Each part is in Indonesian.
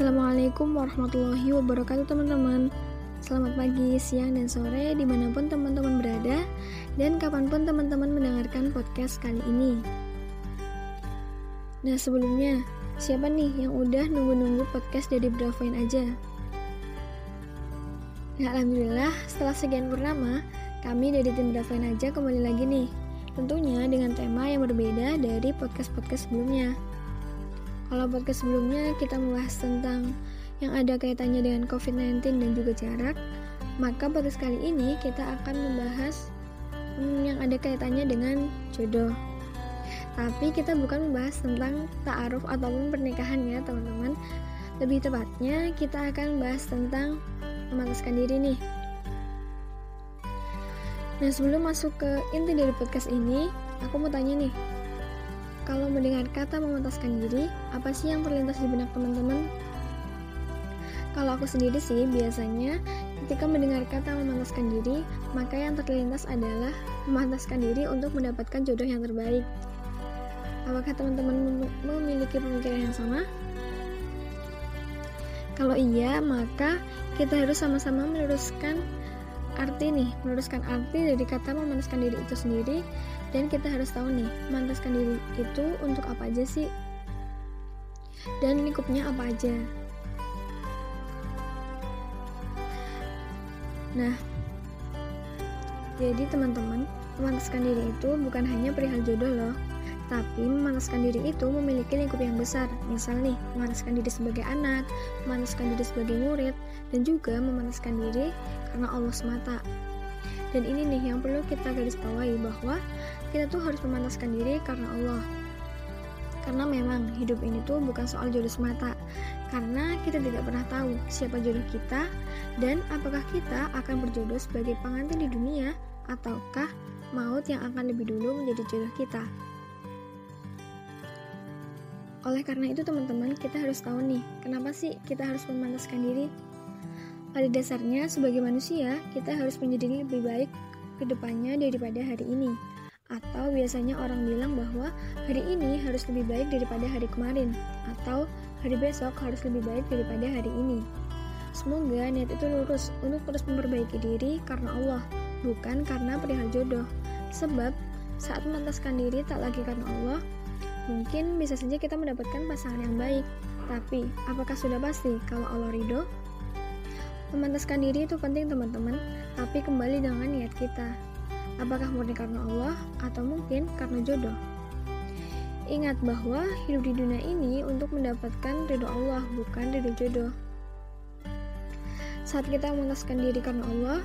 Assalamualaikum warahmatullahi wabarakatuh teman-teman. Selamat pagi, siang, dan sore di mana pun teman-teman berada Dan kapan pun teman-teman mendengarkan podcast kali ini. Nah sebelumnya, siapa nih yang udah nunggu-nunggu podcast dari Bravoin aja? Nah Alhamdulillah, setelah sekian purnama, kami dari tim Bravoin aja kembali lagi nih. Tentunya dengan tema yang berbeda dari podcast-podcast sebelumnya kalau podcast sebelumnya kita membahas tentang yang ada kaitannya dengan COVID-19 dan juga jarak, maka podcast kali ini kita akan membahas hmm, yang ada kaitannya dengan jodoh. Tapi kita bukan membahas tentang ta'aruf ataupun pernikahan ya teman-teman. Lebih tepatnya kita akan membahas tentang memantaskan diri nih. Nah sebelum masuk ke inti dari podcast ini, aku mau tanya nih, mendengar kata memantaskan diri, apa sih yang terlintas di benak teman-teman? Kalau aku sendiri sih, biasanya ketika mendengar kata memantaskan diri, maka yang terlintas adalah memantaskan diri untuk mendapatkan jodoh yang terbaik. Apakah teman-teman memiliki pemikiran yang sama? Kalau iya, maka kita harus sama-sama meluruskan arti nih, meluruskan arti dari kata memantaskan diri itu sendiri dan kita harus tahu nih, memantaskan diri itu untuk apa aja sih? Dan lingkupnya apa aja? Nah, jadi teman-teman, memantaskan diri itu bukan hanya perihal jodoh loh, tapi memantaskan diri itu memiliki lingkup yang besar. Misal nih, memantaskan diri sebagai anak, memantaskan diri sebagai murid, dan juga memantaskan diri karena Allah semata. Dan ini nih yang perlu kita garis bawahi bahwa kita tuh harus memantaskan diri karena Allah. Karena memang hidup ini tuh bukan soal jodoh semata. Karena kita tidak pernah tahu siapa jodoh kita dan apakah kita akan berjodoh sebagai pengantin di dunia ataukah maut yang akan lebih dulu menjadi jodoh kita. Oleh karena itu teman-teman, kita harus tahu nih, kenapa sih kita harus memantaskan diri? Pada dasarnya, sebagai manusia, kita harus menjadi lebih baik ke depannya daripada hari ini. Atau biasanya orang bilang bahwa hari ini harus lebih baik daripada hari kemarin, atau hari besok harus lebih baik daripada hari ini. Semoga niat itu lurus untuk terus memperbaiki diri karena Allah, bukan karena perihal jodoh. Sebab saat memantaskan diri tak lagi karena Allah, mungkin bisa saja kita mendapatkan pasangan yang baik. Tapi, apakah sudah pasti kalau Allah ridho? Memantaskan diri itu penting teman-teman, tapi kembali dengan niat kita. Apakah murni karena Allah atau mungkin karena jodoh? Ingat bahwa hidup di dunia ini untuk mendapatkan ridho Allah, bukan ridho jodoh. Saat kita memantaskan diri karena Allah,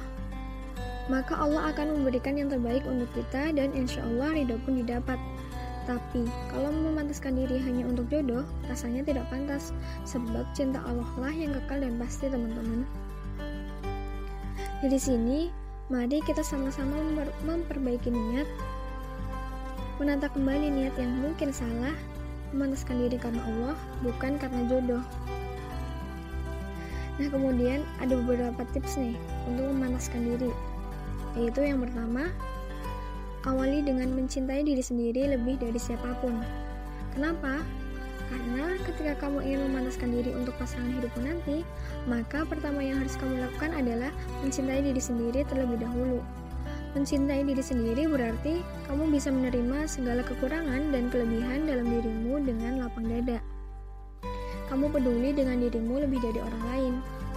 maka Allah akan memberikan yang terbaik untuk kita dan insya Allah ridho pun didapat. Tapi, kalau memantaskan diri hanya untuk jodoh, rasanya tidak pantas, sebab cinta Allah lah yang kekal dan pasti teman-teman. Dari sini, mari kita sama-sama memperbaiki niat, menata kembali niat yang mungkin salah, memantaskan diri karena Allah, bukan karena jodoh. Nah, kemudian ada beberapa tips nih untuk memanaskan diri. Yaitu yang pertama, awali dengan mencintai diri sendiri lebih dari siapa pun. Kenapa? Karena ketika kamu ingin memanaskan diri untuk pasangan hidupmu nanti, maka pertama yang harus kamu lakukan adalah mencintai diri sendiri terlebih dahulu. Mencintai diri sendiri berarti kamu bisa menerima segala kekurangan dan kelebihan dalam dirimu dengan lapang dada. Kamu peduli dengan dirimu lebih dari orang lain,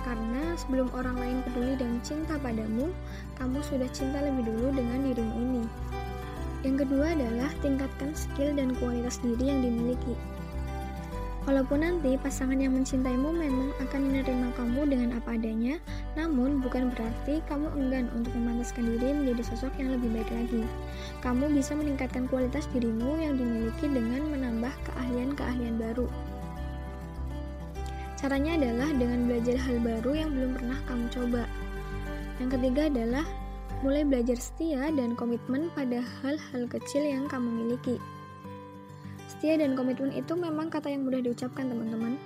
karena sebelum orang lain peduli dan cinta padamu, kamu sudah cinta lebih dulu dengan dirimu ini. Yang kedua adalah tingkatkan skill dan kualitas diri yang dimiliki. Walaupun nanti pasangan yang mencintaimu memang akan menerima kamu dengan apa adanya, namun bukan berarti kamu enggan untuk memantaskan diri menjadi sosok yang lebih baik lagi. Kamu bisa meningkatkan kualitas dirimu yang dimiliki dengan menambah keahlian-keahlian baru. Caranya adalah dengan belajar hal baru yang belum pernah kamu coba. Yang ketiga adalah mulai belajar setia dan komitmen pada hal-hal kecil yang kamu miliki. Setia dan komitmen itu memang kata yang mudah diucapkan teman-teman,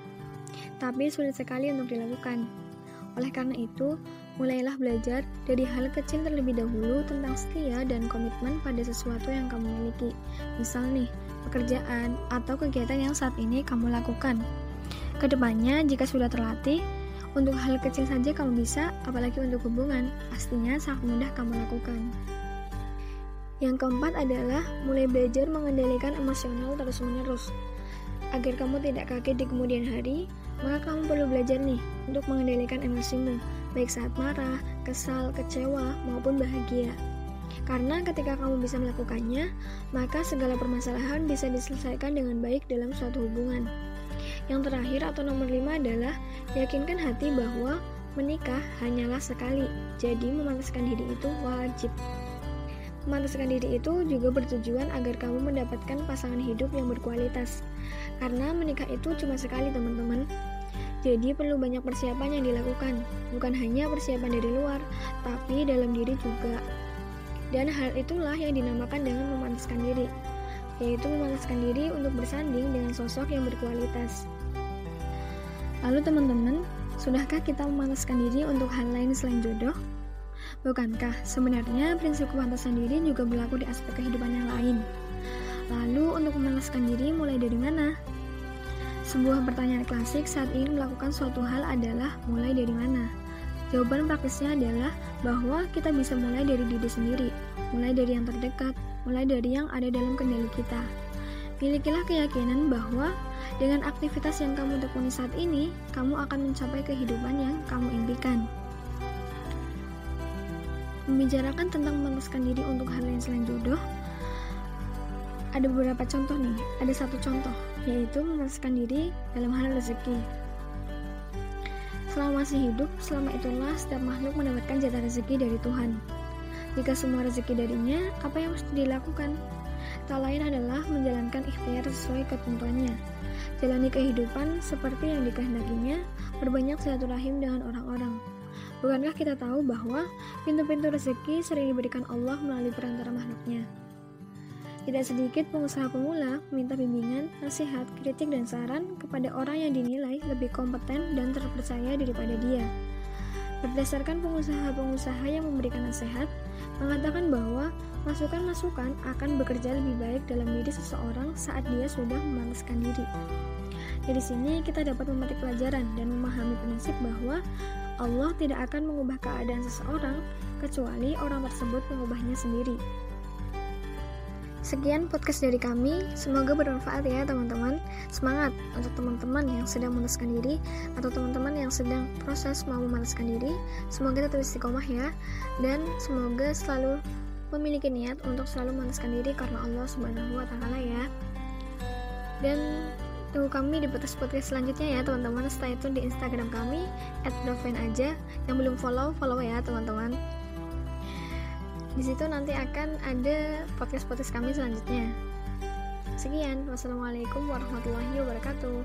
tapi sulit sekali untuk dilakukan. Oleh karena itu, mulailah belajar dari hal kecil terlebih dahulu tentang setia dan komitmen pada sesuatu yang kamu miliki. Misal nih, pekerjaan atau kegiatan yang saat ini kamu lakukan. Ke depannya, jika sudah terlatih, untuk hal kecil saja kamu bisa, apalagi untuk hubungan, pastinya sangat mudah kamu lakukan. Yang keempat adalah mulai belajar mengendalikan emosional terus-menerus. Agar kamu tidak kaget di kemudian hari, maka kamu perlu belajar nih untuk mengendalikan emosimu, baik saat marah, kesal, kecewa, maupun bahagia. Karena ketika kamu bisa melakukannya, maka segala permasalahan bisa diselesaikan dengan baik dalam suatu hubungan. Yang terakhir atau nomor lima adalah yakinkan hati bahwa menikah hanyalah sekali, jadi memantaskan diri itu wajib. Memantaskan diri itu juga bertujuan agar kamu mendapatkan pasangan hidup yang berkualitas. Karena menikah itu cuma sekali, teman-teman. Jadi perlu banyak persiapan yang dilakukan, bukan hanya persiapan dari luar, tapi dalam diri juga. Dan hal itulah yang dinamakan dengan memantaskan diri yaitu memanaskan diri untuk bersanding dengan sosok yang berkualitas. Lalu teman-teman, sudahkah kita memanaskan diri untuk hal lain selain jodoh? Bukankah sebenarnya prinsip kepantasan diri juga berlaku di aspek kehidupan yang lain? Lalu untuk memanaskan diri mulai dari mana? Sebuah pertanyaan klasik saat ingin melakukan suatu hal adalah mulai dari mana? Jawaban praktisnya adalah bahwa kita bisa mulai dari diri sendiri, mulai dari yang terdekat, mulai dari yang ada dalam kendali kita. Milikilah keyakinan bahwa dengan aktivitas yang kamu tekuni saat ini, kamu akan mencapai kehidupan yang kamu impikan. Membicarakan tentang memantaskan diri untuk hal yang selain jodoh, ada beberapa contoh nih. Ada satu contoh, yaitu memantaskan diri dalam hal rezeki. Selama masih hidup, selama itulah setiap makhluk mendapatkan jatah rezeki dari Tuhan. Jika semua rezeki darinya, apa yang mesti dilakukan? Tak lain adalah menjalankan ikhtiar sesuai ketentuannya. Jalani kehidupan seperti yang dikehendakinya, berbanyak silaturahim dengan orang-orang. Bukankah kita tahu bahwa pintu-pintu rezeki sering diberikan Allah melalui perantara makhluknya? Tidak sedikit pengusaha pemula minta bimbingan, nasihat, kritik, dan saran kepada orang yang dinilai lebih kompeten dan terpercaya daripada dia. Berdasarkan pengusaha-pengusaha yang memberikan nasihat, mengatakan bahwa masukan-masukan akan bekerja lebih baik dalam diri seseorang saat dia sudah memanaskan diri. Dari sini kita dapat memetik pelajaran dan memahami prinsip bahwa Allah tidak akan mengubah keadaan seseorang kecuali orang tersebut mengubahnya sendiri. Sekian podcast dari kami, semoga bermanfaat ya teman-teman. Semangat untuk teman-teman yang sedang memanaskan diri atau teman-teman yang sedang proses mau memanaskan diri. Semoga tetap istiqomah ya, dan semoga selalu memiliki niat untuk selalu memanaskan diri karena Allah Subhanahu wa taala ya. Dan tunggu kami di podcast-podcast selanjutnya ya teman-teman. Setelah itu di Instagram kami @doven aja. Yang belum follow, follow ya teman-teman. Di situ nanti akan ada podcast-podcast kami selanjutnya. Sekian, wassalamualaikum warahmatullahi wabarakatuh.